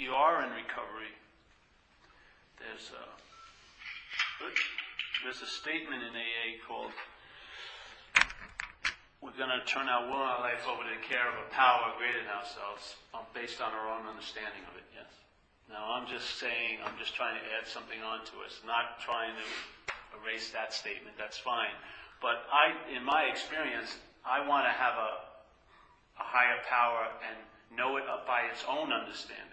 you are in recovery, there's a, there's a statement in AA called, we're going to turn our will and our life over to the care of a power greater than ourselves, um, based on our own understanding of it, yes. Now, I'm just saying, I'm just trying to add something onto us, not trying to erase that statement, that's fine. But I, in my experience, I want to have a, a higher power and know it by its own understanding.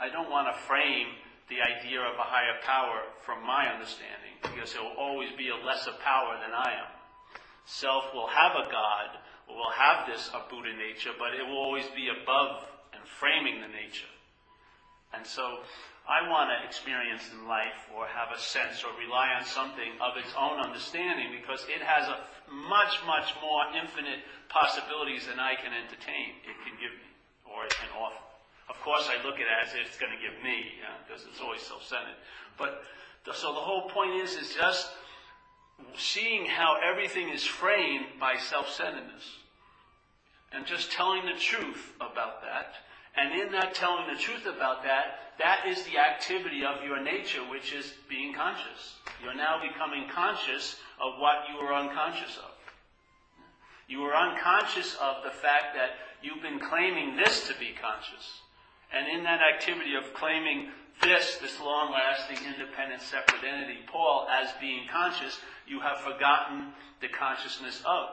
I don't want to frame the idea of a higher power from my understanding, because there will always be a lesser power than I am. Self will have a God, will have this a Buddha nature, but it will always be above and framing the nature. And so I want to experience in life or have a sense or rely on something of its own understanding because it has a much, much more infinite possibilities than I can entertain. It can give me or it can offer. Of course, I look at it as if it's going to give me, because it's always self-centered. But the, so the whole point is, is just seeing how everything is framed by self-centeredness and just telling the truth about that. And in that telling the truth about that, that is the activity of your nature, which is being conscious. You're now becoming conscious of what you were unconscious of. You were unconscious of the fact that you've been claiming this to be conscious. And in that activity of claiming this, this long lasting, independent, separate entity, Paul, as being conscious, you have forgotten the consciousness of,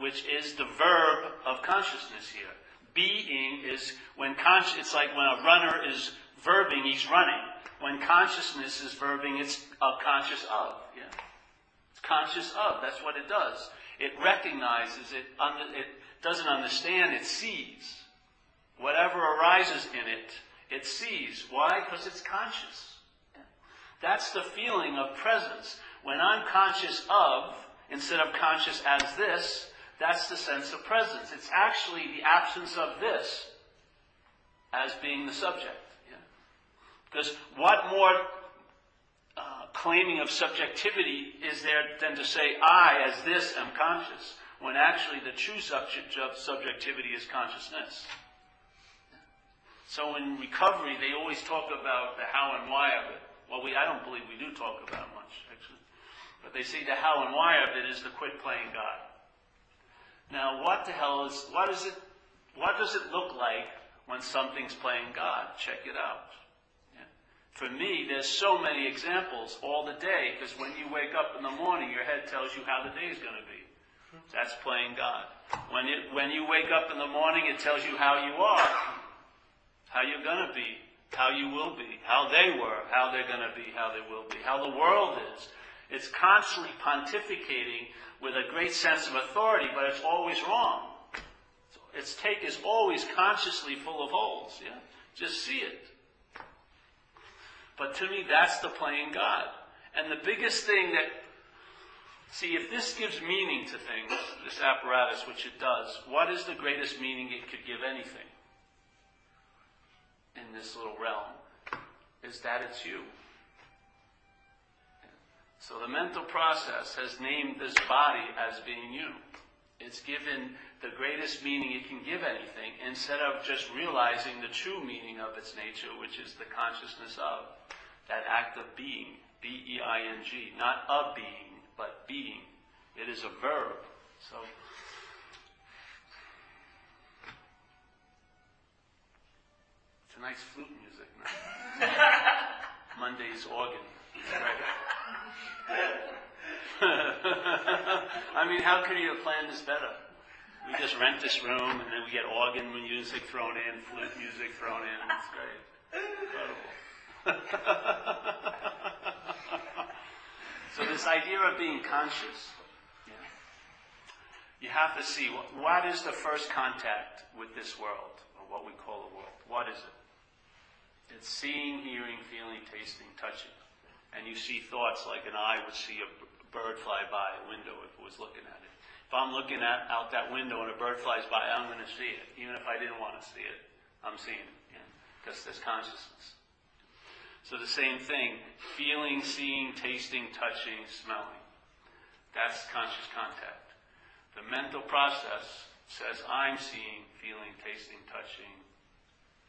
which is the verb of consciousness here. Being is when conscious, it's like when a runner is verbing, he's running. When consciousness is verbing, it's uh, conscious of. Yeah. It's conscious of. That's what it does. It recognizes, it, under, it doesn't understand, it sees. Whatever arises in it, it sees. Why? Because it's conscious. That's the feeling of presence. When I'm conscious of, instead of conscious as this, that's the sense of presence. It's actually the absence of this as being the subject. Yeah? Because what more uh, claiming of subjectivity is there than to say, I, as this, am conscious, when actually the true subject of subjectivity is consciousness. So in recovery, they always talk about the how and why of it. Well, we, I don't believe we do talk about much, actually. But they say the how and why of it is to quit playing God. Now, what the hell is, what is it, what does it look like when something's playing God? Check it out. Yeah. For me, there's so many examples all the day, because when you wake up in the morning, your head tells you how the day is going to be. That's playing God. When, it, when you wake up in the morning, it tells you how you are how you're going to be, how you will be, how they were, how they're going to be, how they will be, how the world is. It's constantly pontificating with a great sense of authority, but it's always wrong. Its take is always consciously full of holes. Yeah? Just see it. But to me, that's the playing God. And the biggest thing that, see, if this gives meaning to things, this apparatus, which it does, what is the greatest meaning it could give anything? In this little realm is that it's you. So the mental process has named this body as being you. It's given the greatest meaning it can give anything instead of just realizing the true meaning of its nature, which is the consciousness of that act of being, B E I N G, not a being, but being. It is a verb. So Tonight's flute music. Monday's organ. I mean, how could you have planned this better? We just rent this room and then we get organ music thrown in, flute music thrown in. It's great. Incredible. so this idea of being conscious, yeah, you have to see what, what is the first contact with this world, or what we call the world. What is it? It's seeing, hearing, feeling, tasting, touching. And you see thoughts like an eye would see a bird fly by a window if it was looking at it. If I'm looking at, out that window and a bird flies by, I'm going to see it. Even if I didn't want to see it, I'm seeing it. Because there's consciousness. So the same thing, feeling, seeing, tasting, touching, smelling. That's conscious contact. The mental process says, I'm seeing, feeling, tasting, touching,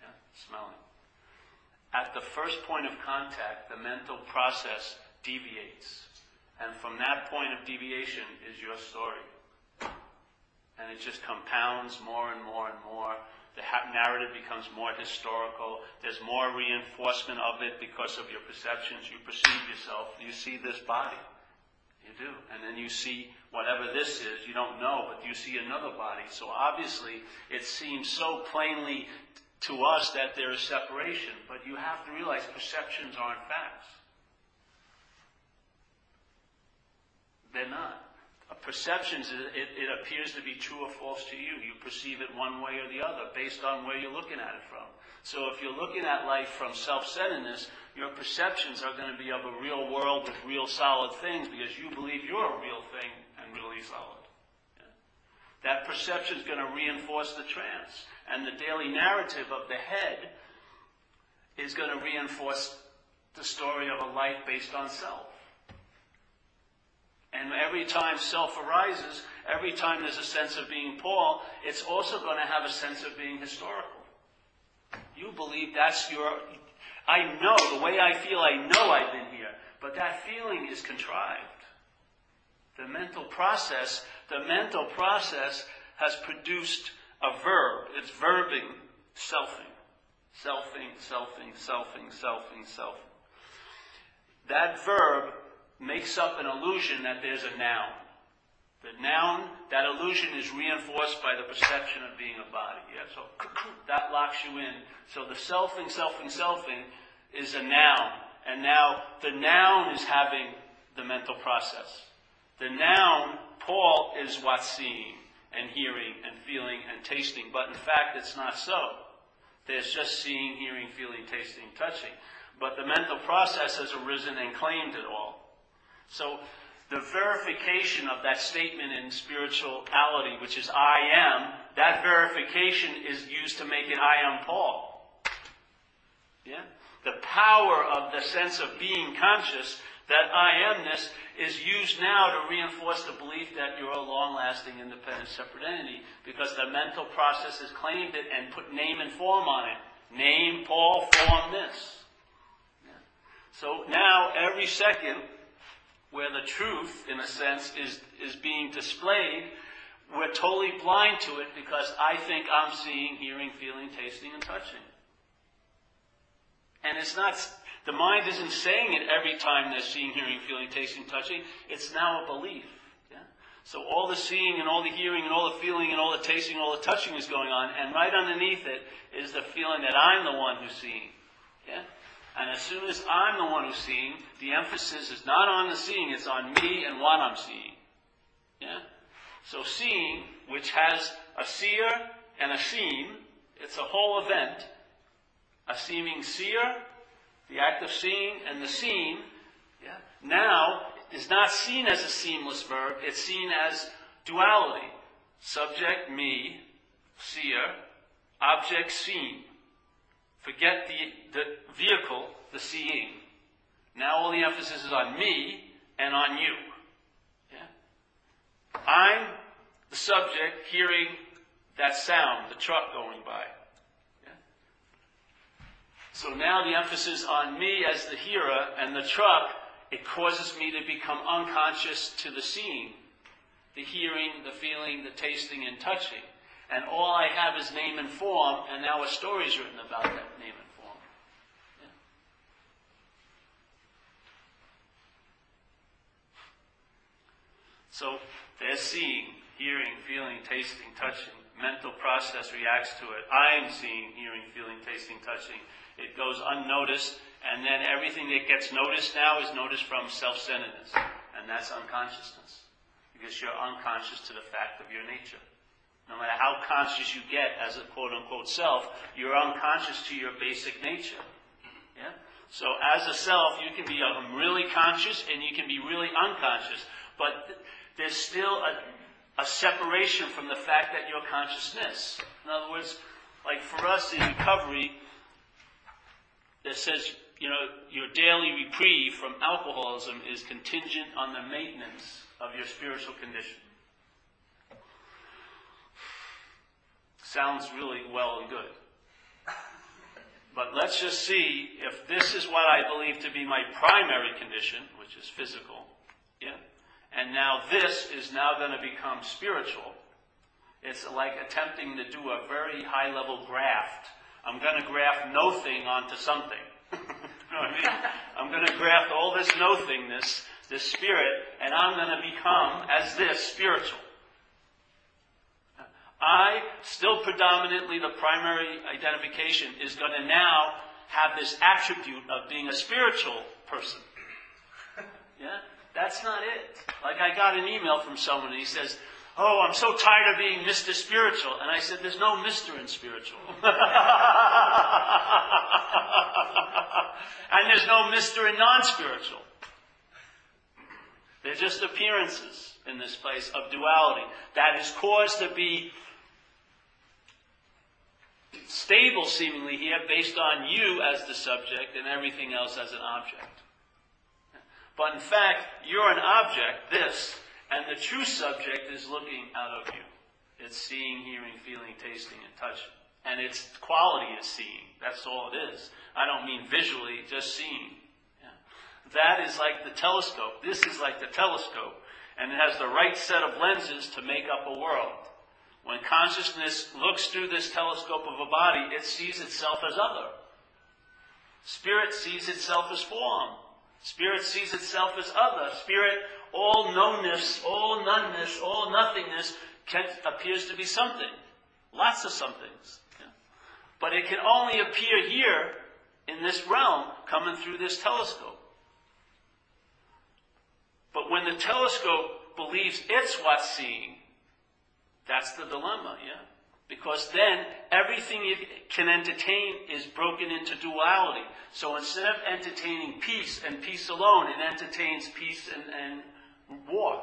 yeah, smelling. At the first point of contact, the mental process deviates. And from that point of deviation is your story. And it just compounds more and more and more. The narrative becomes more historical. There's more reinforcement of it because of your perceptions. You perceive yourself. You see this body. You do. And then you see whatever this is. You don't know, but you see another body. So obviously, it seems so plainly to us that there is separation. But you have to realize perceptions aren't facts. They're not. Perceptions, it, it appears to be true or false to you. You perceive it one way or the other based on where you're looking at it from. So if you're looking at life from self-centeredness, your perceptions are going to be of a real world with real solid things because you believe you're a real thing and really solid. That perception is going to reinforce the trance. And the daily narrative of the head is going to reinforce the story of a life based on self. And every time self arises, every time there's a sense of being Paul, it's also going to have a sense of being historical. You believe that's your. I know, the way I feel, I know I've been here. But that feeling is contrived. The mental process, the mental process has produced a verb. It's verbing selfing. Selfing, selfing, selfing, selfing, selfing. That verb makes up an illusion that there's a noun. The noun, that illusion is reinforced by the perception of being a body. Yeah, so that locks you in. So the selfing, selfing, selfing is a noun. And now the noun is having the mental process. The noun, Paul, is what's seeing and hearing and feeling and tasting. But in fact, it's not so. There's just seeing, hearing, feeling, tasting, touching. But the mental process has arisen and claimed it all. So the verification of that statement in spirituality, which is I am, that verification is used to make it I am Paul. Yeah? The power of the sense of being conscious, that I amness, is used now to reinforce the belief that you're a long lasting, independent, separate entity, because the mental process has claimed it and put name and form on it. Name, Paul, form this. Yeah. So now, every second, where the truth, in a sense, is, is being displayed, we're totally blind to it because I think I'm seeing, hearing, feeling, tasting, and touching. And it's not, the mind isn't saying it every time they're seeing, hearing, feeling, tasting, touching. It's now a belief. Yeah? So all the seeing and all the hearing and all the feeling and all the tasting and all the touching is going on, and right underneath it is the feeling that I'm the one who's seeing. Yeah? And as soon as I'm the one who's seeing, the emphasis is not on the seeing, it's on me and what I'm seeing. Yeah? So seeing, which has a seer and a seen, it's a whole event. A seeming seer, the act of seeing, and the seem, yeah, now is not seen as a seamless verb, it's seen as duality. Subject, me, seer, object, seen. Forget the, the vehicle, the seeing. Now all the emphasis is on me and on you. Yeah? I'm the subject hearing that sound, the truck going by. So now the emphasis on me as the hearer and the truck, it causes me to become unconscious to the seeing, the hearing, the feeling, the tasting, and touching. And all I have is name and form, and now a story is written about that name and form. Yeah. So they're seeing, hearing, feeling, tasting, touching. Mental process reacts to it. I'm seeing, hearing, feeling, tasting, touching. It goes unnoticed, and then everything that gets noticed now is noticed from self-centeredness, and that's unconsciousness, because you're unconscious to the fact of your nature. No matter how conscious you get as a quote unquote self, you're unconscious to your basic nature. Yeah? So as a self, you can be um, really conscious and you can be really unconscious. But there's still a, a separation from the fact that you're consciousness. In other words, like for us in recovery, it says, you know, your daily reprieve from alcoholism is contingent on the maintenance of your spiritual condition. sounds really well and good. But let's just see if this is what I believe to be my primary condition, which is physical. Yeah. And now this is now going to become spiritual. It's like attempting to do a very high level graft. I'm going to graft no thing onto something. you know what I mean? I'm going to graft all this no thingness, this spirit, and I'm going to become, as this, spiritual. I, still predominantly the primary identification, is going to now have this attribute of being a spiritual person. Yeah? That's not it. Like I got an email from someone and he says, Oh, I'm so tired of being Mr. Spiritual. And I said, There's no Mr. in spiritual. and there's no Mr. in non spiritual. They're just appearances in this place of duality that is caused to be stable seemingly here based on you as the subject and everything else as an object. But in fact, you're an object, this, and the true subject is looking out of you. It's seeing, hearing, feeling, tasting, and touching. And its quality is seeing. That's all it is. I don't mean visually, just seeing. Yeah. That is like the telescope. This is like the telescope. And it has the right set of lenses to make up a world. When consciousness looks through this telescope of a body, it sees itself as other. Spirit sees itself as form. Spirit sees itself as other. Spirit, all knownness, all noneness, all nothingness can, appears to be something. Lots of somethings. Yeah. But it can only appear here in this realm coming through this telescope. But when the telescope believes it's what's seeing, that's the dilemma, yeah? Because then everything you can entertain is broken into duality. So instead of entertaining peace and peace alone, it entertains peace and, and war.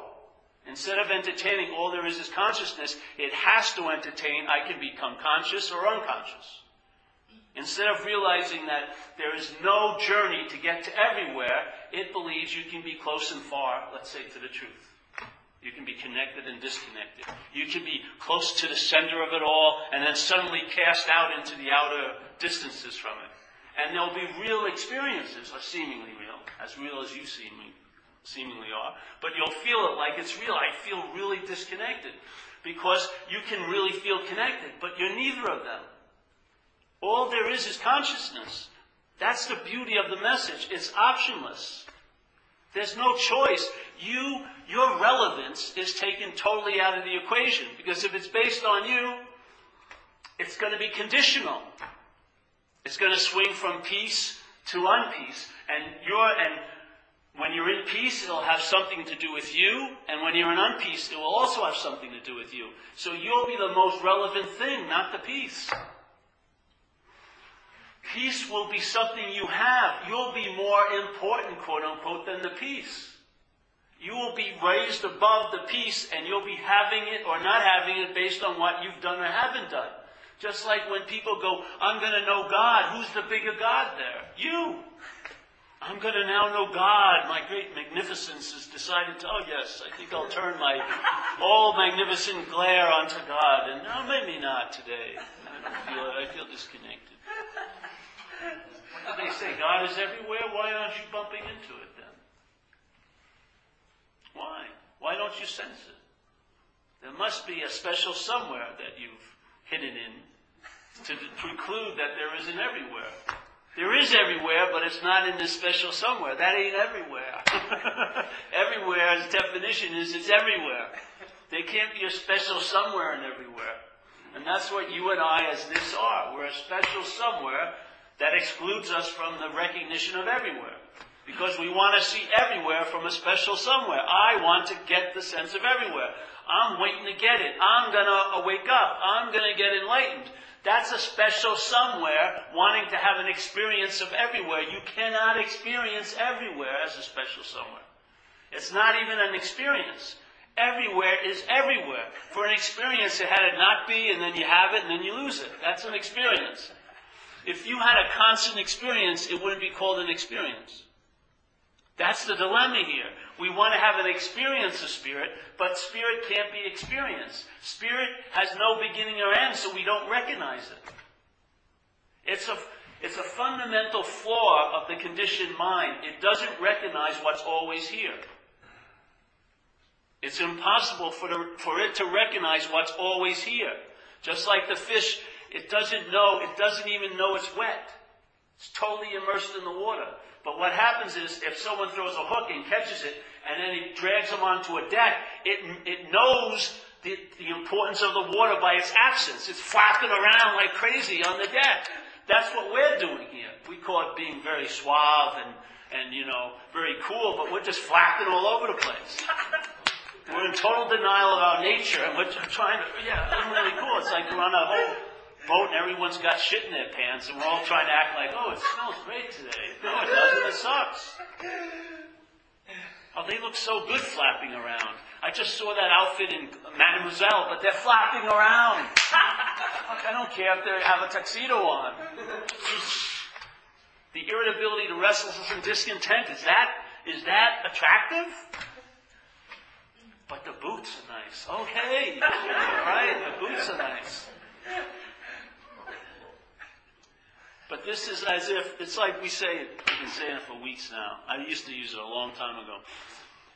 Instead of entertaining all there is is consciousness, it has to entertain I can become conscious or unconscious. Instead of realizing that there is no journey to get to everywhere, it believes you can be close and far, let's say, to the truth. You can be connected and disconnected. You can be close to the center of it all and then suddenly cast out into the outer distances from it. And there'll be real experiences, or seemingly real, as real as you seemingly, seemingly are. But you'll feel it like it's real. I feel really disconnected. Because you can really feel connected, but you're neither of them. All there is is consciousness. That's the beauty of the message. It's optionless. There's no choice. You, your relevance is taken totally out of the equation because if it's based on you, it's going to be conditional. It's going to swing from peace to unpeace. And you're, and when you're in peace, it'll have something to do with you. And when you're in unpeace, it will also have something to do with you. So you'll be the most relevant thing, not the peace. Peace will be something you have. You'll be more important, quote unquote, than the peace. You will be raised above the peace and you'll be having it or not having it based on what you've done or haven't done. Just like when people go, I'm going to know God. Who's the bigger God there? You. I'm going to now know God. My great magnificence has decided to, oh yes, I think I'll turn my all magnificent glare onto God. And no, maybe not today. I don't feel it. I feel disconnected. They say? God is everywhere? Why aren't you bumping into it then? Why? Why don't you sense it? There must be a special somewhere that you've hidden in to preclude that there isn't everywhere. There is everywhere, but it's not in this special somewhere. That ain't everywhere. Everywhere's definition is it's everywhere. There can't be a special somewhere and everywhere. And that's what you and I as this are. We're a special somewhere that excludes us from the recognition of everywhere. Because we want to see everywhere from a special somewhere. I want to get the sense of everywhere. I'm waiting to get it. I'm going to wake up. I'm going to get enlightened. That's a special somewhere wanting to have an experience of everywhere. You cannot experience everywhere as a special somewhere. It's not even an experience. Everywhere is everywhere. For an experience, it had it not be, and then you have it, and then you lose it. That's an experience. If you had a constant experience, it wouldn't be called an experience. That's the dilemma here. We want to have an experience of spirit, but spirit can't be experienced. Spirit has no beginning or end, so we don't recognize it. It's a, it's a fundamental flaw of the conditioned mind. It doesn't recognize what's always here. It's impossible for, the, for it to recognize what's always here. Just like the fish, it doesn't know, it doesn't even know it's wet. It's totally immersed in the water. But what happens is, if someone throws a hook and catches it, and then he drags them onto a deck, it, it knows the, the importance of the water by its absence. It's flapping around like crazy on the deck. That's what we're doing here. We call it being very suave and, and you know, very cool, but we're just flapping all over the place. We're in total denial of our nature, and we're trying to, yeah, it's really cool. It's like we're on a whole boat and everyone's got shit in their pants, and we're all trying to act like, oh, it smells great today. No, it doesn't. It sucks. Oh, they look so good flapping around. I just saw that outfit in Mademoiselle, but they're flapping around. I don't care if they have a tuxedo on. The irritability, the restlessness and discontent, is that, is that attractive? But the boots are nice. Okay. All right, The boots are nice. But this is as if, it's like we say it, we've been saying it for weeks now. I used to use it a long time ago.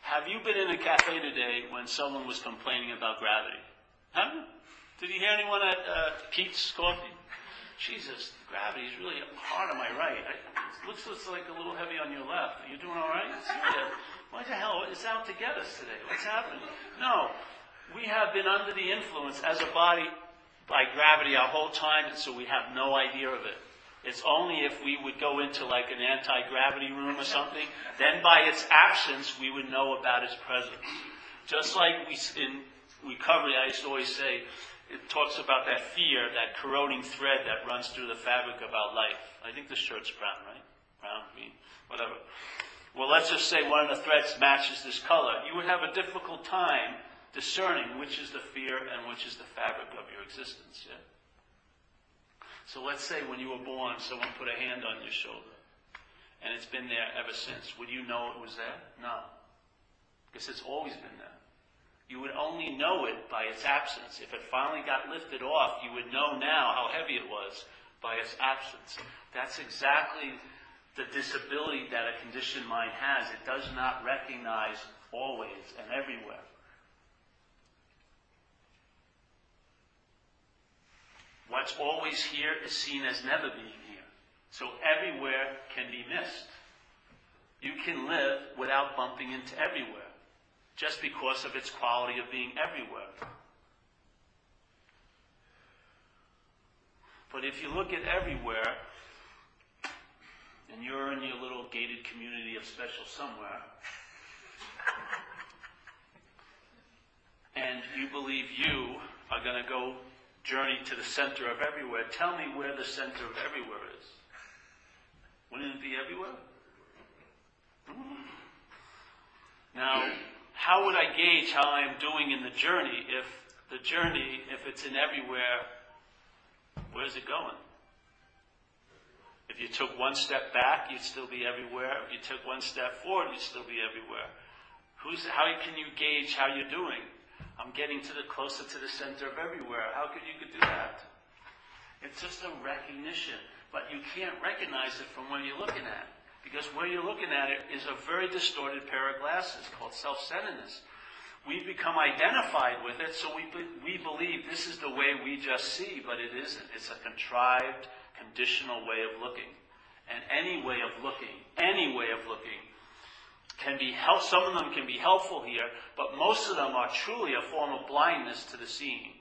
Have you been in a cafe today when someone was complaining about gravity? Have you? Did you hear anyone at uh, Peet's Coffee? Jesus, gravity is really hard on my right. I, it looks, like a little heavy on your left. Are you doing all right? What the hell is out to get us today? What's happening? No. We have been under the influence as a body by gravity our whole time, and so we have no idea of it. It's only if we would go into like an anti-gravity room or something, then by its absence we would know about its presence. Just like we, in recovery, I used to always say, it talks about that fear, that corroding thread that runs through the fabric of our life. I think the shirt's brown, right? Brown, green, whatever. Well, let's just say one of the threads matches this color. You would have a difficult time discerning which is the fear and which is the fabric of your existence. Yeah? So let's say when you were born, someone put a hand on your shoulder, and it's been there ever since. Would you know it was there? No. Because it's always been there. You would only know it by its absence. If it finally got lifted off, you would know now how heavy it was by its absence. That's exactly the disability that a conditioned mind has. It does not recognize always and everywhere. What's always here is seen as never being here. So everywhere can be missed. You can live without bumping into everywhere, just because of its quality of being everywhere. But if you look at everywhere, and you're in your little gated community of special somewhere, and you believe you are going to go journey to the center of everywhere, tell me where the center of everywhere is. Wouldn't it be everywhere? Now, how would I gauge how I am doing in the journey if the journey, if it's in everywhere, where's it going? If you took one step back, you'd still be everywhere. If you took one step forward, you'd still be everywhere. Who's, how can you gauge how you're doing? I'm getting to the closer to the center of everywhere. How could you could do that? It's just a recognition, but you can't recognize it from where you're looking at. Because where you're looking at it is a very distorted pair of glasses called self-centeredness. We've become identified with it, so we, we believe this is the way we just see, but it isn't. It's a contrived, conditional way of looking. And any way of looking, any way of looking, can be help, some of them can be helpful here, but most of them are truly a form of blindness to the seeing.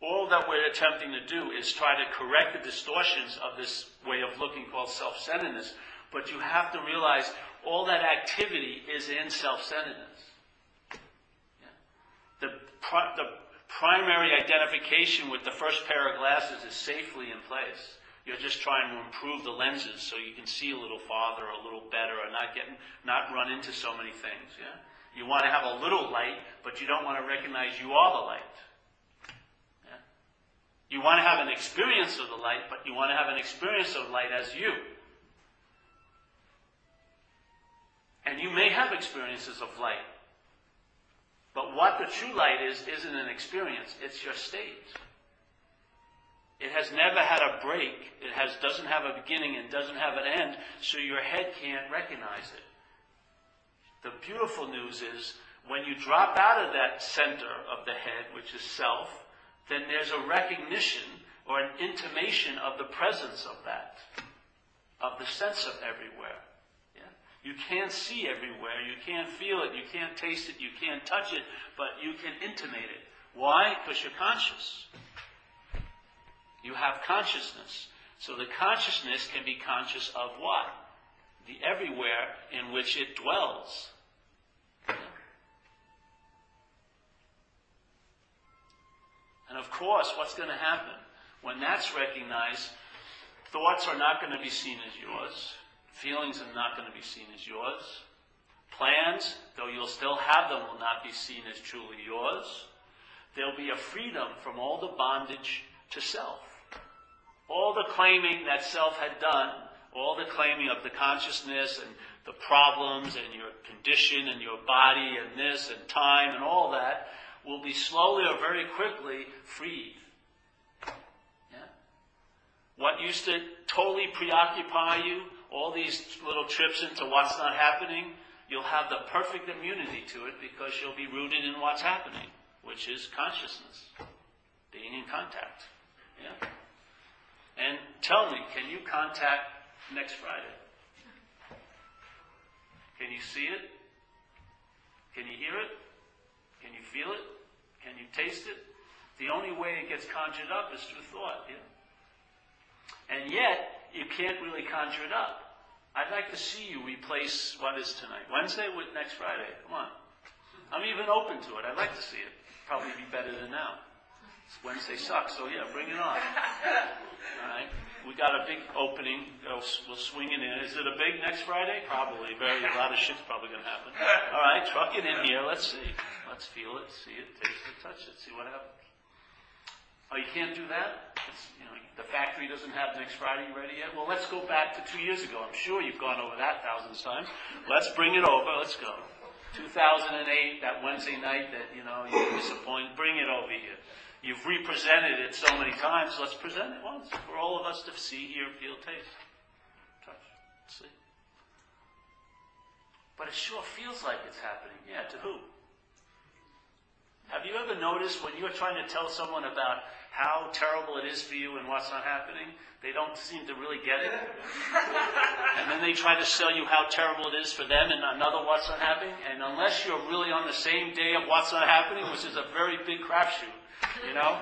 All that we're attempting to do is try to correct the distortions of this way of looking called self-centeredness, but you have to realize all that activity is in self-centeredness. The, the primary identification with the first pair of glasses is safely in place. You're just trying to improve the lenses so you can see a little farther or a little better or not get not run into so many things. Yeah? You want to have a little light, but you don't want to recognize you are the light. Yeah? You want to have an experience of the light, but you want to have an experience of light as you. And you may have experiences of light. But what the true light is, isn't an experience, it's your state. It has never had a break. It has, doesn't have a beginning and doesn't have an end, so your head can't recognize it. The beautiful news is when you drop out of that center of the head, which is self, then there's a recognition or an intimation of the presence of that, of the sense of everywhere. Yeah? You can't see everywhere, you can't feel it, you can't taste it, you can't touch it, but you can intimate it. Why? Because you're conscious. You have consciousness. So the consciousness can be conscious of what? The everywhere in which it dwells. And of course, what's going to happen? When that's recognized, thoughts are not going to be seen as yours. Feelings are not going to be seen as yours. Plans, though you'll still have them, will not be seen as truly yours. There'll be a freedom from all the bondage to self. All the claiming that self had done, all the claiming of the consciousness and the problems and your condition and your body and this and time and all that will be slowly or very quickly freed. Yeah? What used to totally preoccupy you, all these little trips into what's not happening, you'll have the perfect immunity to it because you'll be rooted in what's happening, which is consciousness, being in contact. Yeah? And tell me, can you contact next Friday? Can you see it? Can you hear it? Can you feel it? Can you taste it? The only way it gets conjured up is through thought. Yeah? And yet, you can't really conjure it up. I'd like to see you replace what is tonight? Wednesday with next Friday. Come on. I'm even open to it. I'd like to see it. Probably be better than now. Wednesday sucks, so yeah, bring it on. All right. We got a big opening. Uh, we'll, we'll swing it in. Is it a big next Friday? Probably. Very a lot of shit's probably going to happen. All right, truck it in here. Let's see. Let's feel it, see it, taste it, touch it, see what happens. Oh, you can't do that? It's, you know, the factory doesn't have next Friday ready yet. Well, let's go back to two years ago. I'm sure you've gone over that thousands of times. Let's bring it over. Let's go. 2008, that Wednesday night that you know you're disappointed. Bring it over here. You've represented it so many times. Let's present it once for all of us to see, hear, feel, taste, touch, see. But it sure feels like it's happening. Yeah, to who? Have you ever noticed when you're trying to tell someone about how terrible it is for you and what's not happening, they don't seem to really get it? and then they try to sell you how terrible it is for them and another what's not happening, and unless you're really on the same day of what's not happening, which is a very big crapshoot, you know,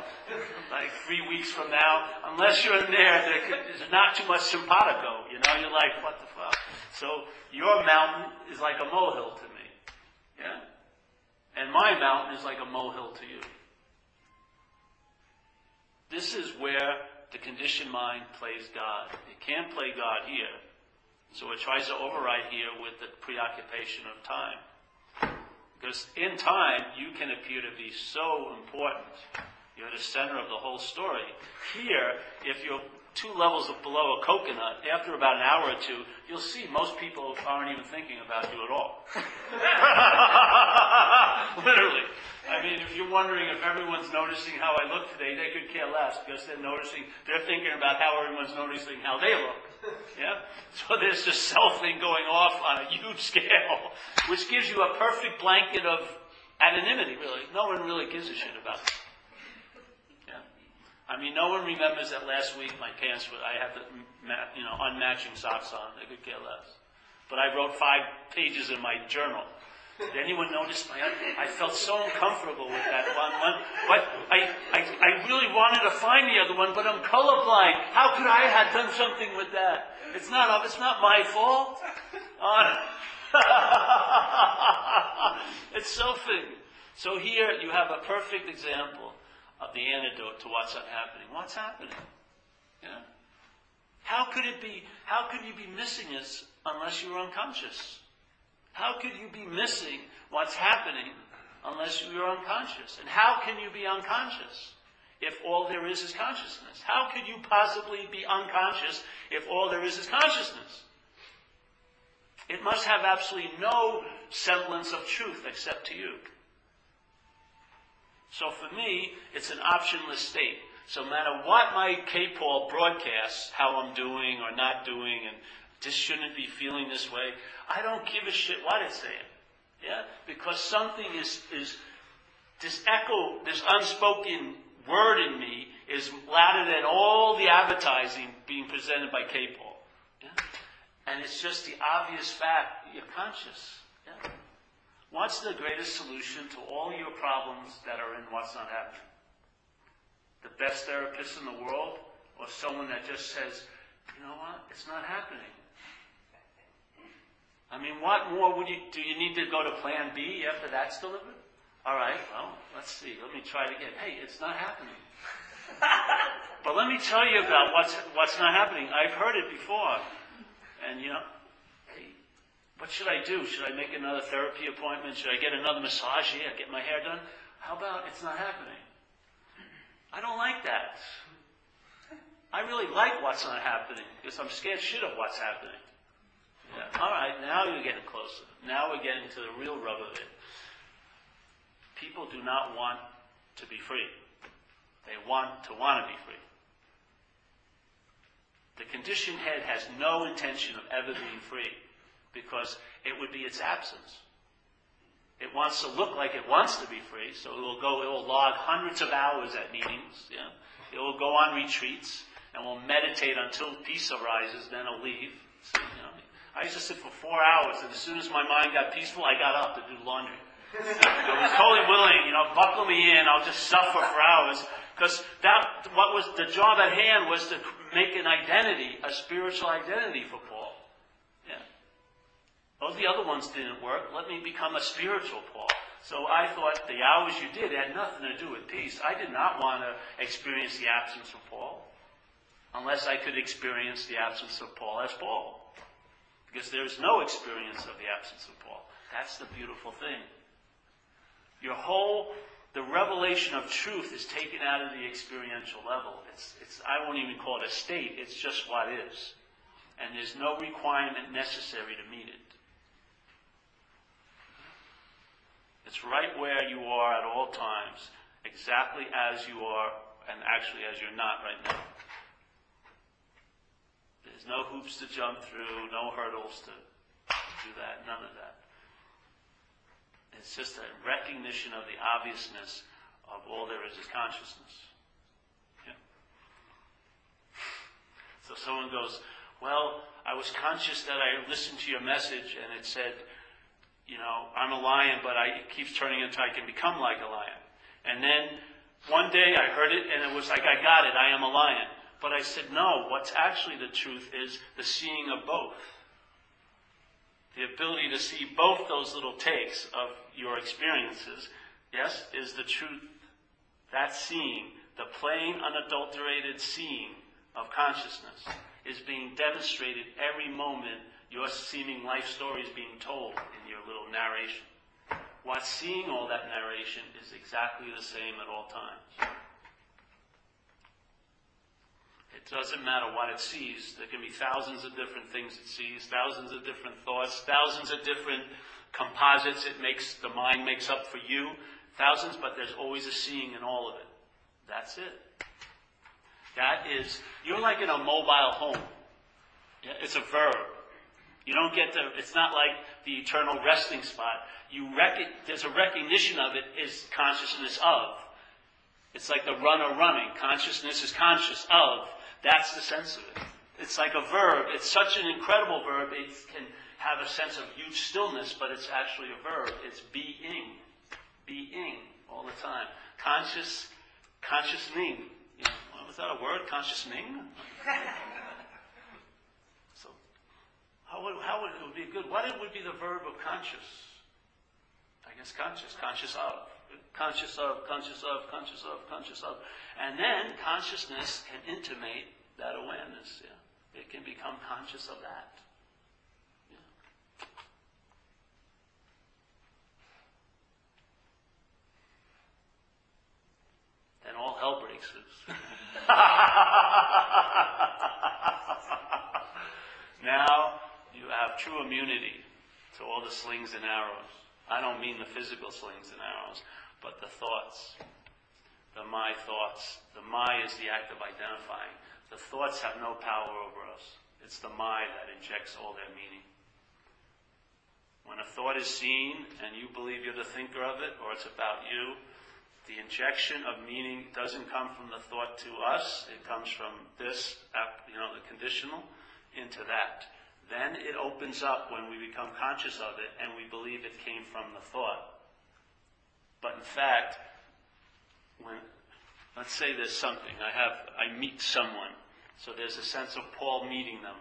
like three weeks from now, unless you're in there, there's not too much simpatico, you know, you're like, what the fuck? So your mountain is like a molehill to me. Yeah? And my mountain is like a molehill to you. This is where the conditioned mind plays God. It can't play God here. So it tries to override here with the preoccupation of time. Because in time, you can appear to be so important. You're the center of the whole story. Here, if you're two levels below a coconut, after about an hour or two, you'll see most people aren't even thinking about you at all. Literally. I mean, if you're wondering if everyone's noticing how I look today, they could care less because they're noticing, they're thinking about how everyone's noticing how they look. Yeah? So there's this self thing going off on a huge scale, which gives you a perfect blanket of anonymity, really. No one really gives a shit about it. Yeah? I mean, no one remembers that last week my pants were, I had the, you know, unmatching socks on. They could care less. But I wrote five pages in my journal. Did anyone notice my? I felt so uncomfortable with that one. one but I, I, I really wanted to find the other one, but I'm colorblind. How could I have done something with that? It's not. It's not my fault. It's something. So here you have a perfect example of the antidote to what's happening. What's happening? Yeah. How could it be? How could you be missing this unless you're unconscious? How could you be missing what's happening unless you're unconscious? And how can you be unconscious if all there is is consciousness? How could you possibly be unconscious if all there is is consciousness? It must have absolutely no semblance of truth except to you. So for me, it's an optionless state. So no matter what my K-Paul broadcasts, how I'm doing or not doing, and just shouldn't be feeling this way, I don't give a shit what it's saying. Yeah? Because something is, is this echo, this unspoken word in me is louder than all the advertising being presented by K-Paul. Yeah? And it's just the obvious fact you're conscious. Yeah? What's the greatest solution to all your problems that are in what's not happening? The best therapist in the world, or someone that just says, you know what, it's not happening. I mean, what more would you do? You need to go to Plan B after that's delivered? All right, well, let's see. Let me try it again. Hey, it's not happening. but let me tell you about what's what's not happening. I've heard it before, and you know, hey, what should I do? Should I make another therapy appointment? Should I get another massage here? Get my hair done? How about it's not happening? I don't like that. I really like what's not happening because I'm scared shit of what's happening. Yeah. All right, now you're getting closer. Now we're getting to the real rub of it. People do not want to be free. They want to want to be free. The conditioned head has no intention of ever being free because it would be its absence. It wants to look like it wants to be free, so it will go, it will log hundreds of hours at meetings, yeah. It will go on retreats and will meditate until peace arises, then it'll leave. You know, I used to sit for four hours, and as soon as my mind got peaceful, I got up to do laundry. I was totally willing, you know, buckle me in, I'll just suffer for hours. Because that, what was the job at hand was to make an identity, a spiritual identity for Paul. Yeah. All the other ones didn't work. Let me become a spiritual Paul. So I thought the hours you did had nothing to do with peace. I did not want to experience the absence of Paul unless I could experience the absence of Paul as Paul. Because there's no experience of the absence of Paul. That's the beautiful thing. Your whole, the revelation of truth is taken out of the experiential level. It's, it's, I won't even call it a state, it's just what is. And there's no requirement necessary to meet it. It's right where you are at all times, exactly as you are, and actually as you're not right now. There's no hoops to jump through, no hurdles to, do that, none of that. It's just a recognition of the obviousness of all there is is consciousness. Yeah. So someone goes, Well, I was conscious that I listened to your message and it said, you know, I'm a lion, but I, it keeps turning into I can become like a lion. And then one day I heard it and it was like, I got it, I am a lion. But I said, no, what's actually the truth is the seeing of both. The ability to see both those little takes of your experiences, yes, is the truth. That seeing, the plain, unadulterated seeing of consciousness, is being demonstrated every moment your seeming life story is being told in your little narration. What's seeing all that narration is exactly the same at all times. It doesn't matter what it sees. There can be thousands of different things it sees, thousands of different thoughts, thousands of different composites it makes, the mind makes up for you. Thousands, but there's always a seeing in all of it. That's it. That is, you're like in a mobile home. It's a verb. You don't get to, it's not like the eternal resting spot. You rec- there's a recognition of it is consciousness of. It's like the runner running. Consciousness is conscious of. That's the sense of it. It's like a verb. It's such an incredible verb. It can have a sense of huge stillness, but it's actually a verb. It's being. Being all the time. Conscious, consciousning. You know, was that a word? Consciousning? How would, how would it would be good? What it would be the verb of conscious? I guess conscious, conscious of, conscious of, conscious of, conscious of, conscious of, and then consciousness can intimate that awareness. Yeah, it can become conscious of that. Yeah. Then all hell breaks loose. now you have true immunity to all the slings and arrows. I don't mean the physical slings and arrows, but the thoughts. The my thoughts. The my is the act of identifying. The thoughts have no power over us. It's the my that injects all their meaning. When a thought is seen and you believe you're the thinker of it or it's about you, the injection of meaning doesn't come from the thought to us. It comes from this, you know, the conditional into that. Then it opens up when we become conscious of it and we believe it came from the thought. But in fact, when, let's say there's something, I have, I meet someone, so there's a sense of Paul meeting them.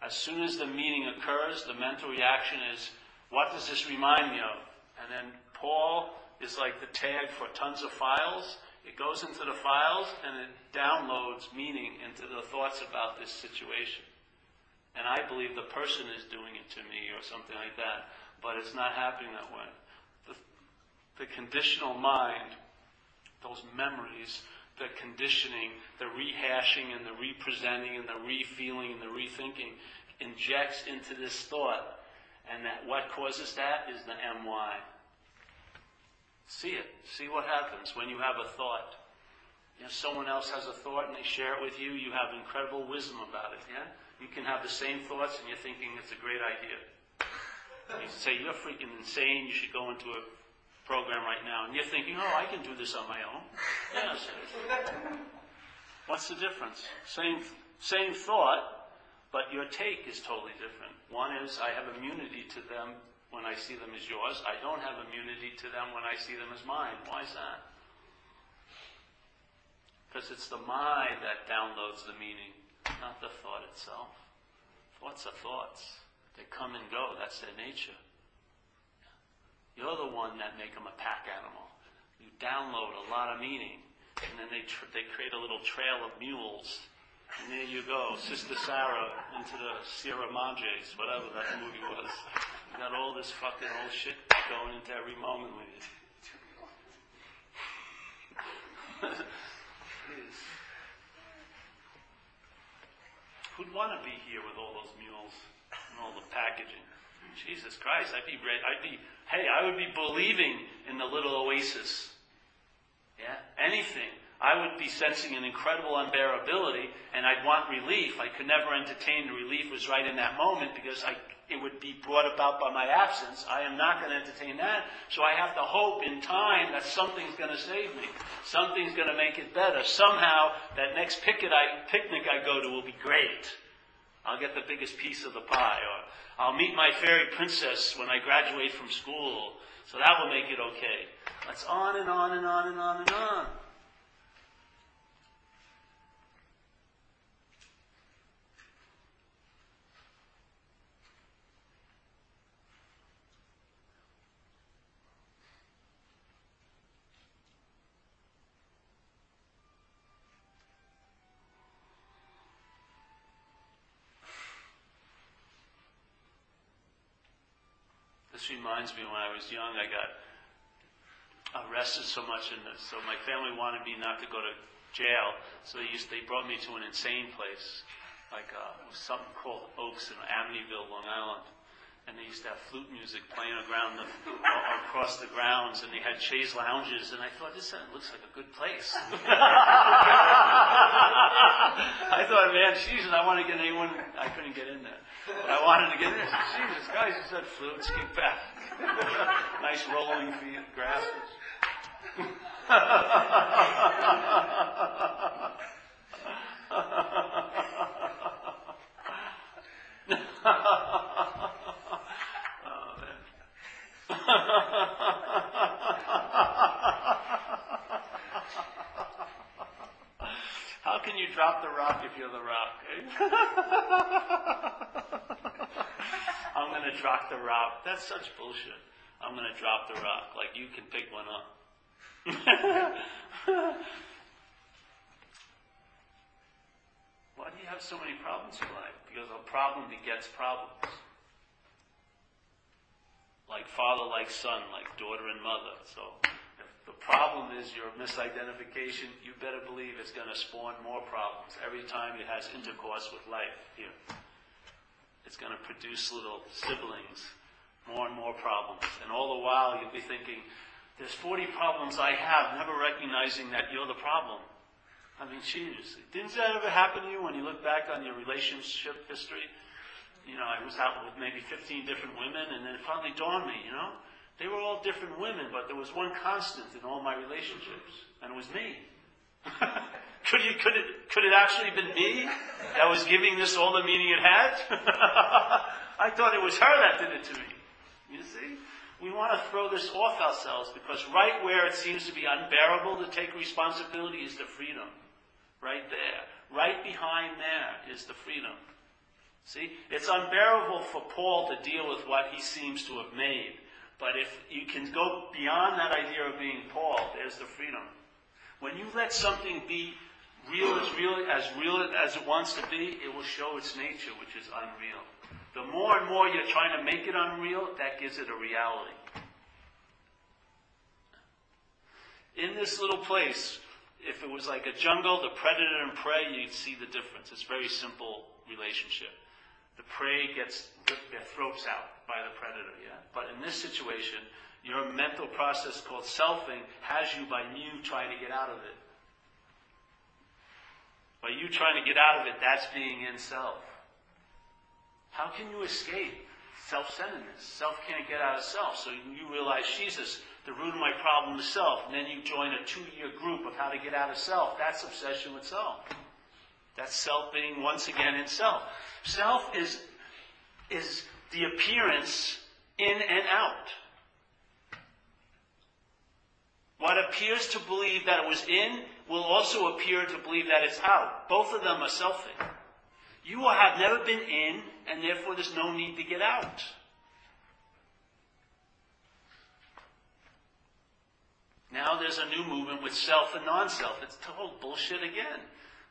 As soon as the meeting occurs, the mental reaction is, what does this remind me of? And then Paul is like the tag for tons of files. It goes into the files and it downloads meaning into the thoughts about this situation. And I believe the person is doing it to me or something like that, but it's not happening that way. The, the conditional mind, those memories, the conditioning, the rehashing and the representing and the refeeling and the rethinking injects into this thought. And that what causes that is the MY. See it. See what happens when you have a thought. If someone else has a thought and they share it with you, you have incredible wisdom about it, yeah? You can have the same thoughts and you're thinking it's a great idea. You say, you're freaking insane, you should go into a program right now. And you're thinking, oh, I can do this on my own. Yes. What's the difference? Same, same thought, but your take is totally different. One is I have immunity to them when I see them as yours. I don't have immunity to them when I see them as mine. Why is that? Because it's the mind that downloads the meaning not the thought itself. Thoughts are thoughts. They come and go. That's their nature. You're the one that make them a pack animal. You download a lot of meaning, and then they tr- they create a little trail of mules, and there you go, Sister Sara into the Sierra Madres, whatever that movie was. You got all this fucking old shit going into every moment with you. Who'd want to be here with all those mules and all the packaging? Jesus Christ, I'd be. I'd be, hey, I would be believing in the little oasis. Yeah? Anything. I would be sensing an incredible unbearability and I'd want relief. I could never entertain the relief was right in that moment because I, it would be brought about by my absence. I am not going to entertain that. So I have to hope in time that something's going to save me. Something's going to make it better. Somehow that next picnic I, picnic I go to will be great. I'll get the biggest piece of the pie. Or I'll meet my fairy princess when I graduate from school. So that will make it okay. That's on and on and on and on and on. This reminds me when I was young, I got arrested so much, and so my family wanted me not to go to jail. So they used they brought me to an insane place, like uh, something called Oaks in Amityville, Long Island and they used to have flute music playing around the, across the grounds, and they had chaise lounges, and I thought, this uh, looks like a good place. I thought, man, Jesus, I want to get anyone, I couldn't get in there. but I wanted to get in. Jesus, guys, you said flutes, kick back. nice rolling feet, grasses. How can you drop the rock if you're the rock? I'm going to drop the rock. That's such bullshit. I'm going to drop the rock. Like you can pick one up. Why do you have so many problems in life? Because a problem begets problems like father, like son, like daughter and mother. So if the problem is your misidentification, you better believe it's going to spawn more problems every time it has intercourse with life here. It's going to produce little siblings, more and more problems. And all the while, you'll be thinking, there's 40 problems I have, never recognizing that you're the problem. I mean, seriously. Didn't that ever happen to you when you look back on your relationship history? You know, I was out with maybe 15 different women, and then it finally dawned me, you know, they were all different women, but there was one constant in all my relationships, and it was me. could, you, could, it, could it actually been me that was giving this all the meaning it had? I thought it was her that did it to me. You see? We want to throw this off ourselves because right where it seems to be unbearable to take responsibility is the freedom. Right there. Right behind there is the freedom. See? It's unbearable for Paul to deal with what he seems to have made. But if you can go beyond that idea of being Paul, there's the freedom. When you let something be real as real as real as it wants to be, it will show its nature, which is unreal. The more and more you're trying to make it unreal, that gives it a reality. In this little place, if it was like a jungle, the predator and prey, you'd see the difference. It's a very simple relationship. The prey gets their throats out by the predator, yeah? But in this situation, your mental process called selfing has you by you trying to get out of it. By you trying to get out of it, that's being in self. How can you escape self-centeredness? Self can't get out of self. So you realize, Jesus, the root of my problem is self. And then you join a two-year group of how to get out of self. That's obsession with self. That's self being once again in self. Self is, is the appearance in and out. What appears to believe that it was in will also appear to believe that it's out. Both of them are selfing. You have never been in, and therefore there's no need to get out. Now there's a new movement with self and non self. It's total bullshit again.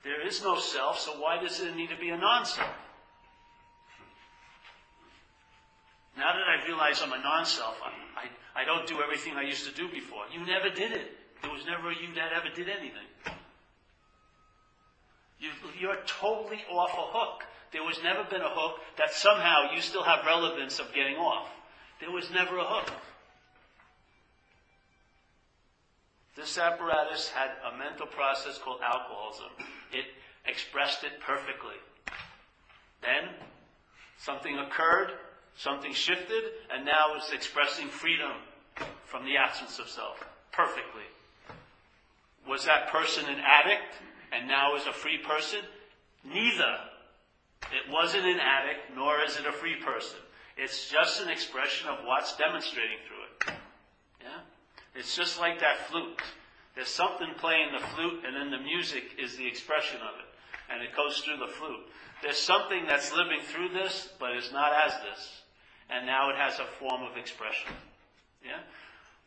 There is no self, so why does there need to be a non self? Now that I realize I'm a non self, I, I, don't do everything I used to do before. You never did it. There was never a you that ever did anything. You, are totally off a hook. There was never been a hook that somehow you still have relevance of getting off. There was never a hook. This apparatus had a mental process called alcoholism. It expressed it perfectly. Then something occurred, something shifted, and now it's expressing freedom from the absence of self perfectly. Was that person an addict? and now is a free person? Neither. It wasn't an addict, nor is it a free person. It's just an expression of what's demonstrating through it. Yeah? It's just like that flute. There's something playing the flute, and then the music is the expression of it. And it goes through the flute. There's something that's living through this, but is not as this. And now it has a form of expression. Yeah?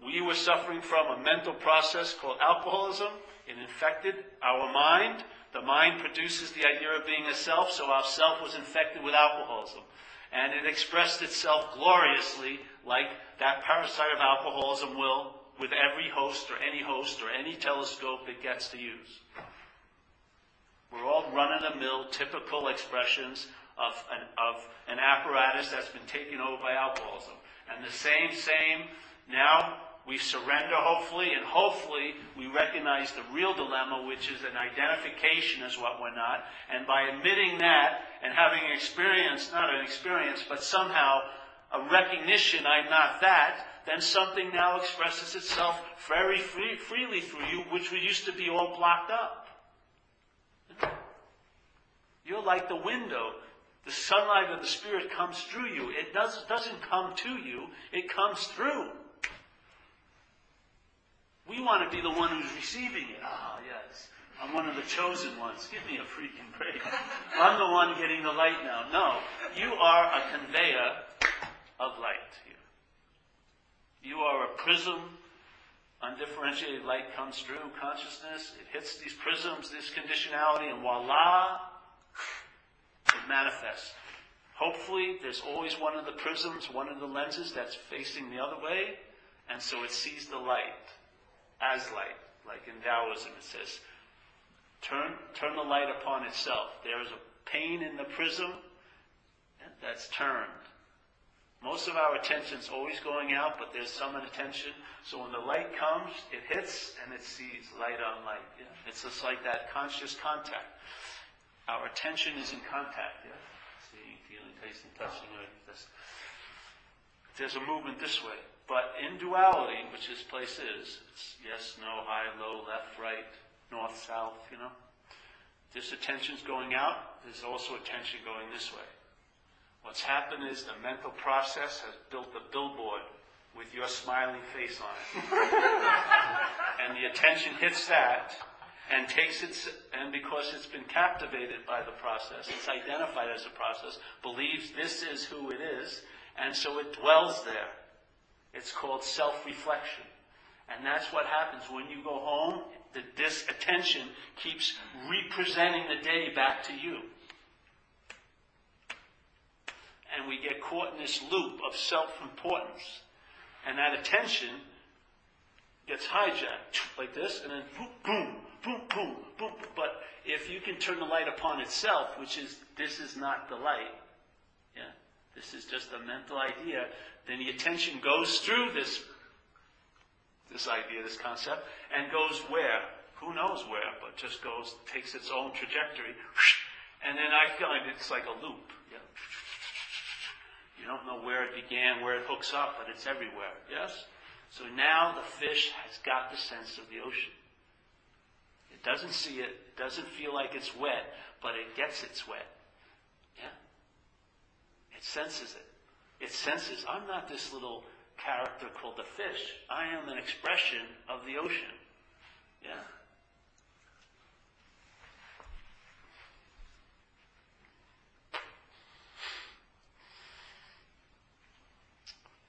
We were suffering from a mental process called alcoholism. It infected our mind. The mind produces the idea of being a self, so our self was infected with alcoholism. And it expressed itself gloriously like that parasite of alcoholism will with every host or any host or any telescope it gets to use. We're all run of the mill, typical expressions of an, of an apparatus that's been taken over by alcoholism. And the same, same, now we surrender, hopefully, and hopefully we recognize the real dilemma, which is an identification as what we're not. And by admitting that and having experience, not an experience, but somehow a recognition, I'm not that, then something now expresses itself very free, freely through you, which we used to be all blocked up. You're like the window. The sunlight of the Spirit comes through you. It does, doesn't come to you, it comes through. We want to be the one who's receiving it. Ah, oh, yes. I'm one of the chosen ones. Give me a freaking break. I'm the one getting the light now. No. You are a conveyor of light. You are a prism. Undifferentiated light comes through consciousness. It hits these prisms, this conditionality, and voila, it manifests. Hopefully, there's always one of the prisms, one of the lenses that's facing the other way, and so it sees the light as light. Like in Taoism, it says, turn, turn the light upon itself. There is a pain in the prism. that's turned. Most of our attention's always going out, but there's some attention. So when the light comes, it hits and it sees light on light. Yeah? It's just like that conscious contact. Our attention is in contact. Yeah? Seeing, feeling, tasting, touching. This. There's a movement this way. But in duality, which this place is, it's yes, no, high, low, left, right, north, south, you know. This attention's going out, there's also attention going this way. What's happened is the mental process has built a billboard with your smiling face on it. and the attention hits that and takes its, and because it's been captivated by the process, it's identified as a process, believes this is who it is, and so it dwells there. It's called self-reflection. And that's what happens when you go home, The, this attention keeps representing the day back to you. And we get caught in this loop of self-importance. And that attention gets hijacked like this, and then boom, boom, boom, boom, boom. But if you can turn the light upon itself, which is this is not the light, yeah, this is just a mental idea, then the attention goes through this this idea, this concept, and goes where? Who knows where, but just goes, takes its own trajectory, and then I find it's like a loop. Yeah. You don't know where it began, where it hooks up, but it's everywhere. Yes? So now the fish has got the sense of the ocean. It doesn't see it, it doesn't feel like it's wet, but it gets it's wet. Yeah? It senses it. It senses, I'm not this little character called the fish. I am an expression of the ocean. Yeah?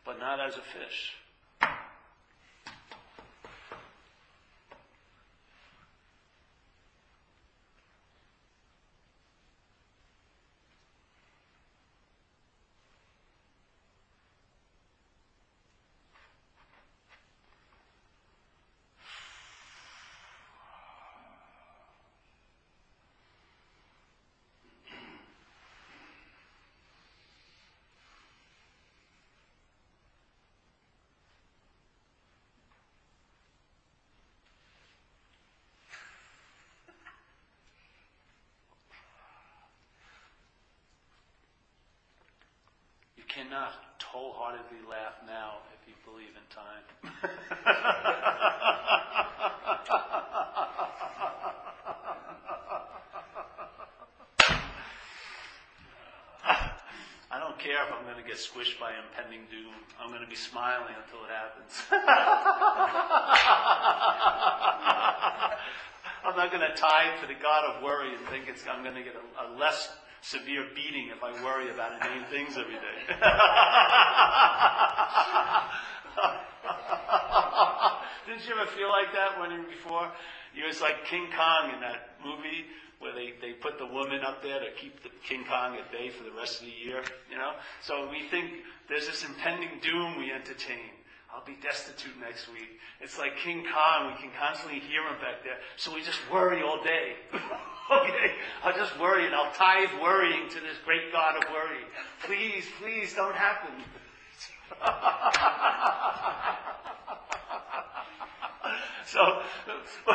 But not as a fish. Cannot wholeheartedly laugh now if you believe in time. I don't care if I'm going to get squished by impending doom. I'm going to be smiling until it happens. I'm not going to tie to the God of worry and think it's, I'm going to get a, a less severe beating if I worry about inane things every day. Didn't you ever feel like that when before? You was like King Kong in that movie where they, they put the woman up there to keep the King Kong at bay for the rest of the year, you know? So we think there's this impending doom we entertain. I'll be destitute next week. It's like King Kong. We can constantly hear him back there. So we just worry all day. okay? I'll just worry and I'll tithe worrying to this great God of worry. Please, please don't happen. so,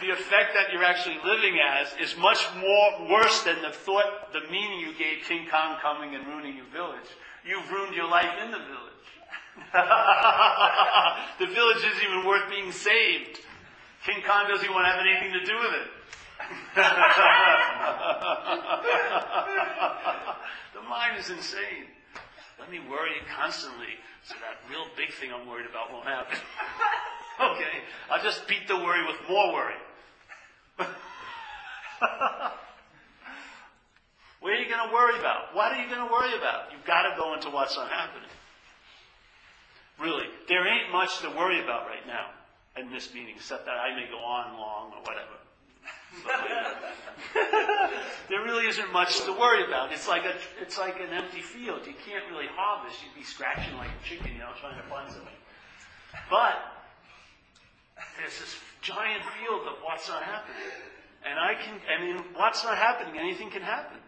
the effect that you're actually living as is much more worse than the thought, the meaning you gave King Kong coming and ruining your village. You've ruined your life in the village. the village isn't even worth being saved. King Kong doesn't even want to have anything to do with it. the mind is insane. Let me worry constantly so that real big thing I'm worried about won't happen. okay, I'll just beat the worry with more worry. what are you going to worry about? What are you going to worry about? You've got to go into what's happening. Really, there ain't much to worry about right now in this meeting, except that I may go on long or whatever. there really isn't much to worry about. It's like a, it's like an empty field. You can't really harvest. You'd be scratching like a chicken, you know, trying to find something. But there's this giant field of what's not happening, and I can. I mean, what's not happening? Anything can happen.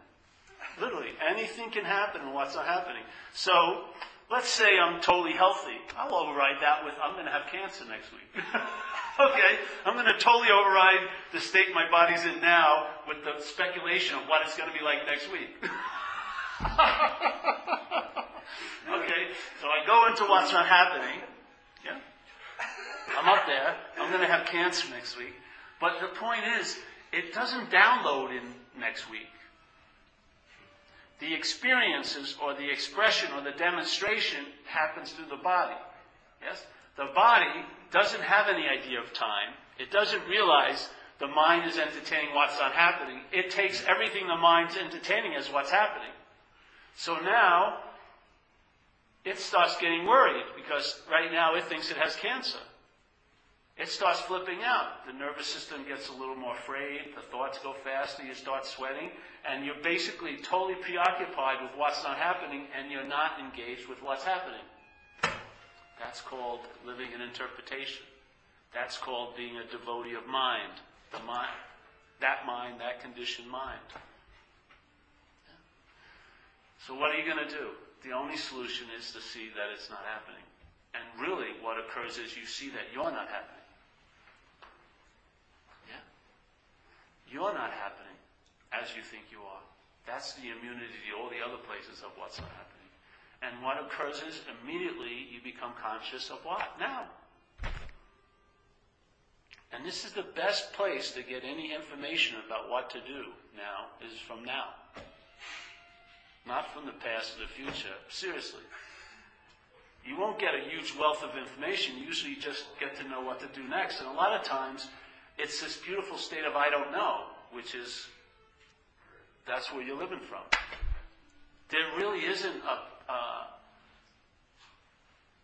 Literally, anything can happen and what's not happening. So, let's say I'm totally healthy. I'll override that with I'm going to have cancer next week. okay, I'm going to totally override the state my body's in now with the speculation of what it's going to be like next week. okay, so I go into what's not happening. Yeah. I'm up there. I'm going to have cancer next week. But the point is, it doesn't download in next week. The experiences or the expression or the demonstration happens through the body. Yes? The body doesn't have any idea of time. It doesn't realize the mind is entertaining what's not happening. It takes everything the mind's entertaining as what's happening. So now, it starts getting worried because right now it thinks it has cancer. It starts flipping out. The nervous system gets a little more frayed, the thoughts go faster, you start sweating, and you're basically totally preoccupied with what's not happening and you're not engaged with what's happening. That's called living in interpretation. That's called being a devotee of mind. The mind. That mind, that conditioned mind. So what are you going to do? The only solution is to see that it's not happening. And really, what occurs is you see that you're not happening. You're not happening as you think you are. That's the immunity to all the other places of what's not happening. And what occurs is immediately you become conscious of what? Now. And this is the best place to get any information about what to do now, is from now. Not from the past or the future. Seriously. You won't get a huge wealth of information. Usually you just get to know what to do next. And a lot of times, it's this beautiful state of I don't know, which is that's where you're living from. There really isn't a, uh,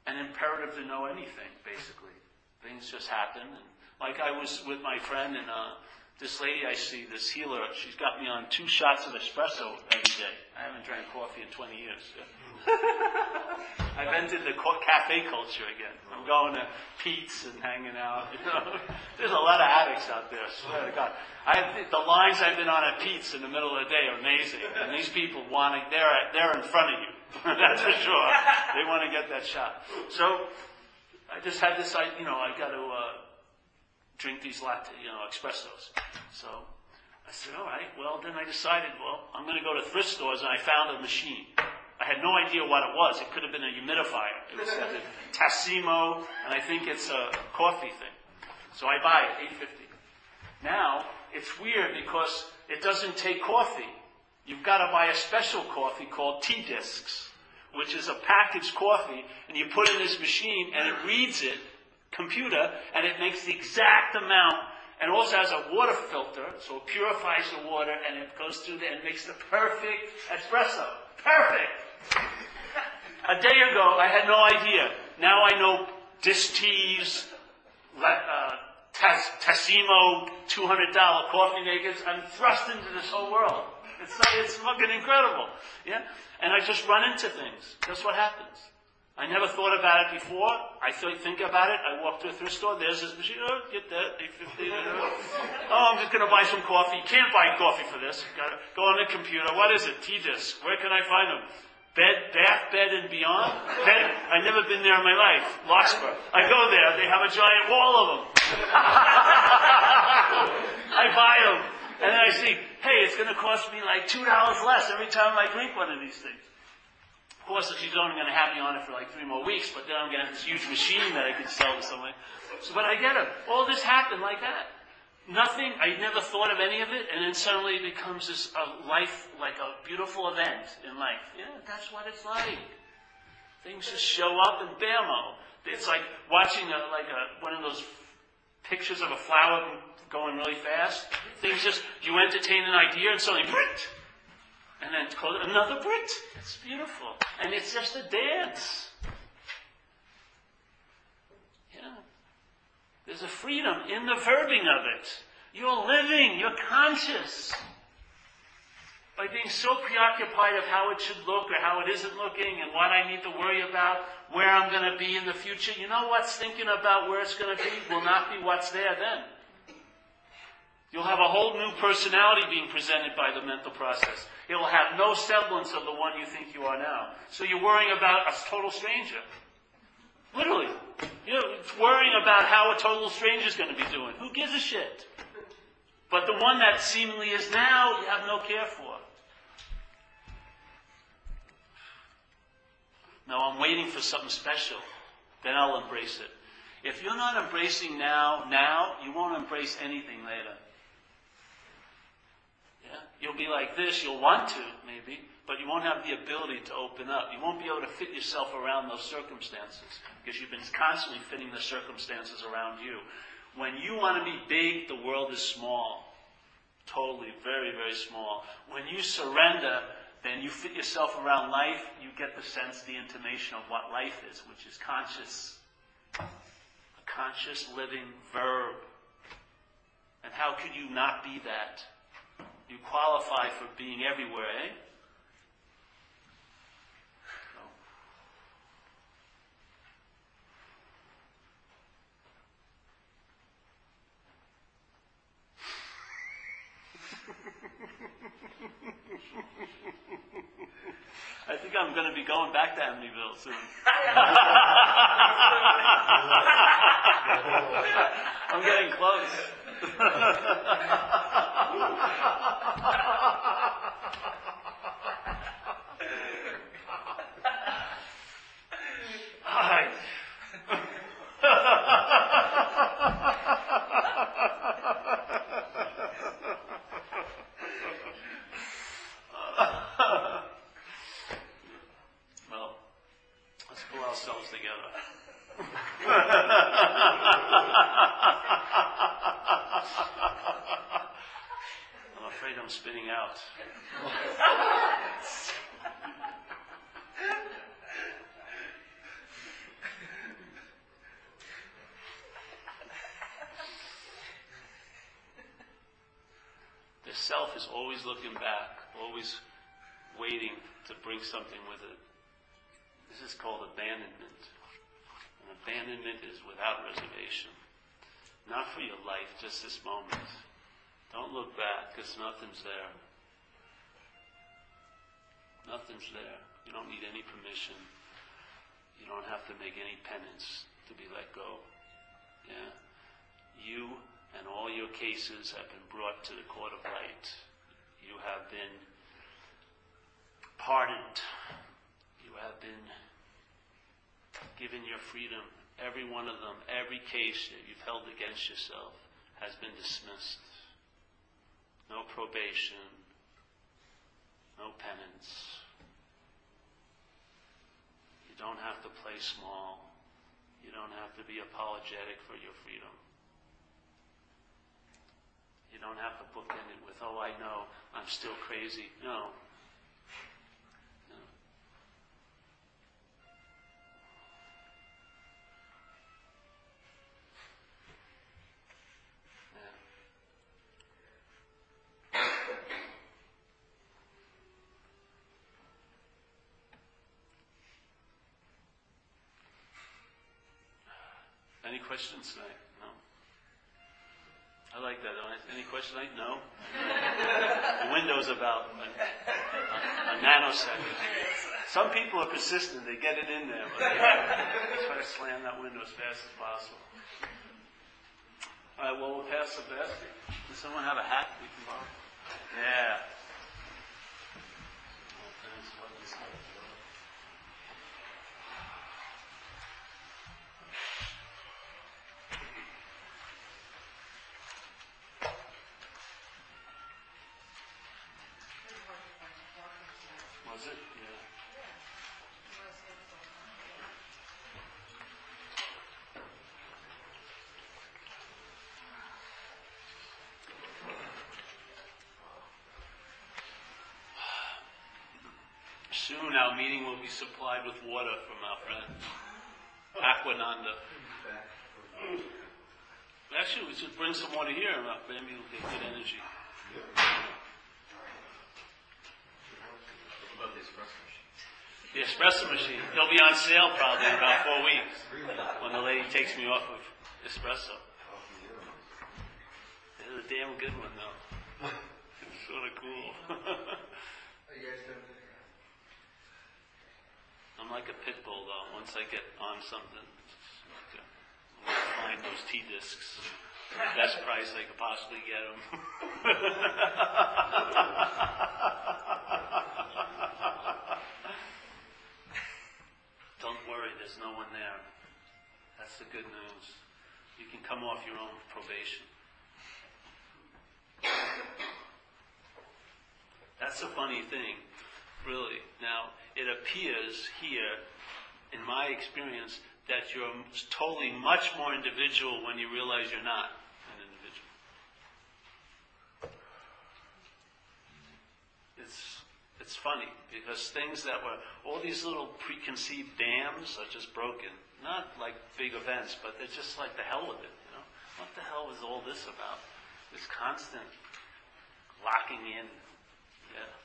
an imperative to know anything, basically. Things just happen. And like I was with my friend, and uh, this lady I see, this healer, she's got me on two shots of espresso every day. I haven't drank coffee in 20 years. I've entered the cafe culture again. I'm going to Peet's and hanging out. You know, there's a lot of addicts out there. I swear to God, I, the lines I've been on at Peet's in the middle of the day are amazing, and these people want to. They're they're in front of you. That's for sure. They want to get that shot. So I just had this. I you know I got to uh, drink these latte, you know, espressos. So I said, all right. Well, then I decided, well, I'm going to go to thrift stores, and I found a machine. I had no idea what it was. It could have been a humidifier. It was a Tassimo, and I think it's a coffee thing. So I buy it, 850. Now, it's weird because it doesn't take coffee. You've got to buy a special coffee called T-discs, which is a packaged coffee, and you put in this machine, and it reads it, computer, and it makes the exact amount, and also has a water filter, so it purifies the water, and it goes through there and makes the perfect espresso. Perfect! A day ago, I had no idea. Now I know Distees, uh, Tassimo, $200 coffee makers. I'm thrust into this whole world. It's, it's fucking incredible. Yeah? And I just run into things. That's what happens. I never thought about it before. I think about it. I walk to a thrift store. There's this machine. Oh, get that. 850 Oh, I'm just going to buy some coffee. Can't buy coffee for this. Got to go on the computer. What is it? T-disc. Where can I find them? Bed, bath, bed, and beyond. Bed. I've never been there in my life. Larkspur. I go there. They have a giant wall of them. I buy them, and then I see, hey, it's going to cost me like two dollars less every time I drink one of these things. Of course, she's only going to have me on it for like three more weeks, but then I'm going to have this huge machine that I can sell to someone. So, but I get it. All this happened like that. Nothing, I never thought of any of it, and then suddenly it becomes this a life, like a beautiful event in life. Yeah, that's what it's like. Things just show up and bammo. It's like watching a, like a, one of those pictures of a flower going really fast. Things just, you entertain an idea and suddenly, Brit! And then another Brit. It's beautiful. And it's just a dance. There's a freedom in the verbing of it. You're living, you're conscious. By being so preoccupied of how it should look or how it isn't looking and what I need to worry about, where I'm going to be in the future, you know what's thinking about where it's going to be will not be what's there then. You'll have a whole new personality being presented by the mental process. It will have no semblance of the one you think you are now. So you're worrying about a total stranger. Literally. You know, worrying about how a total stranger is going to be doing. Who gives a shit? But the one that seemingly is now, you have no care for. No, I'm waiting for something special. Then I'll embrace it. If you're not embracing now, now, you won't embrace anything later. Yeah? You'll be like this, you'll want to, maybe, but you won't have the ability to open up. You won't be able to fit yourself around those circumstances because you've been constantly fitting the circumstances around you. When you want to be big, the world is small. Totally, very, very small. When you surrender, then you fit yourself around life, you get the sense, the intimation of what life is, which is conscious. A conscious living verb. And how could you not be that? You qualify for being everywhere, eh? I think I'm going to be going back to Amityville soon. I'm getting close. All right. Well, let's pull ourselves together. I'm afraid I'm spinning out. The self is always looking back, always waiting to bring something with it. This is called abandonment. And abandonment is without reservation. Not for your life, just this moment. Don't look back, because nothing's there. Nothing's there. You don't need any permission. You don't have to make any penance to be let go. Yeah? You and all your cases have been brought to the court of light. You have been pardoned. You have been given your freedom. Every one of them, every case that you've held against yourself has been dismissed. No probation, no penance. You don't have to play small. You don't have to be apologetic for your freedom. You don't have to bookend it with, oh, I know, I'm still crazy. No. Any questions tonight? I like that. Any questions tonight? No. the window's about a, a, a nanosecond. Some people are persistent; they get it in there, but they try to slam that window as fast as possible. All right. Well, we'll pass the basket. Does someone have a hat we can borrow? Yeah. Was it? Yeah. Soon our meeting will be supplied with water from our friend Aquananda. Actually, we should bring some water here, and maybe we'll get good energy. about the espresso machine? The espresso machine, it'll be on sale probably in about four weeks when the lady takes me off of espresso. It a damn good one, though. It's sort of cool. Are you guys done? I'm like a pit bull, though. Once I get on something, find those T discs. Best price I could possibly get them. Don't worry, there's no one there. That's the good news. You can come off your own probation. That's a funny thing, really. Now, it appears here, in my experience, that you're totally much more individual when you realize you're not an individual. It's, it's funny because things that were, all these little preconceived dams are just broken. Not like big events, but they're just like the hell with it, you know? What the hell is all this about? This constant locking in. Yeah.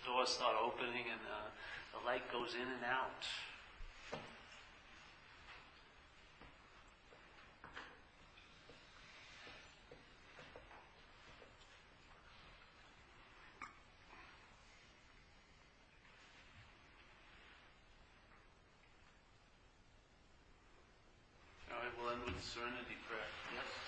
The doors start opening and uh, the light goes in and out. All right, we'll end with serenity prayer. Yes?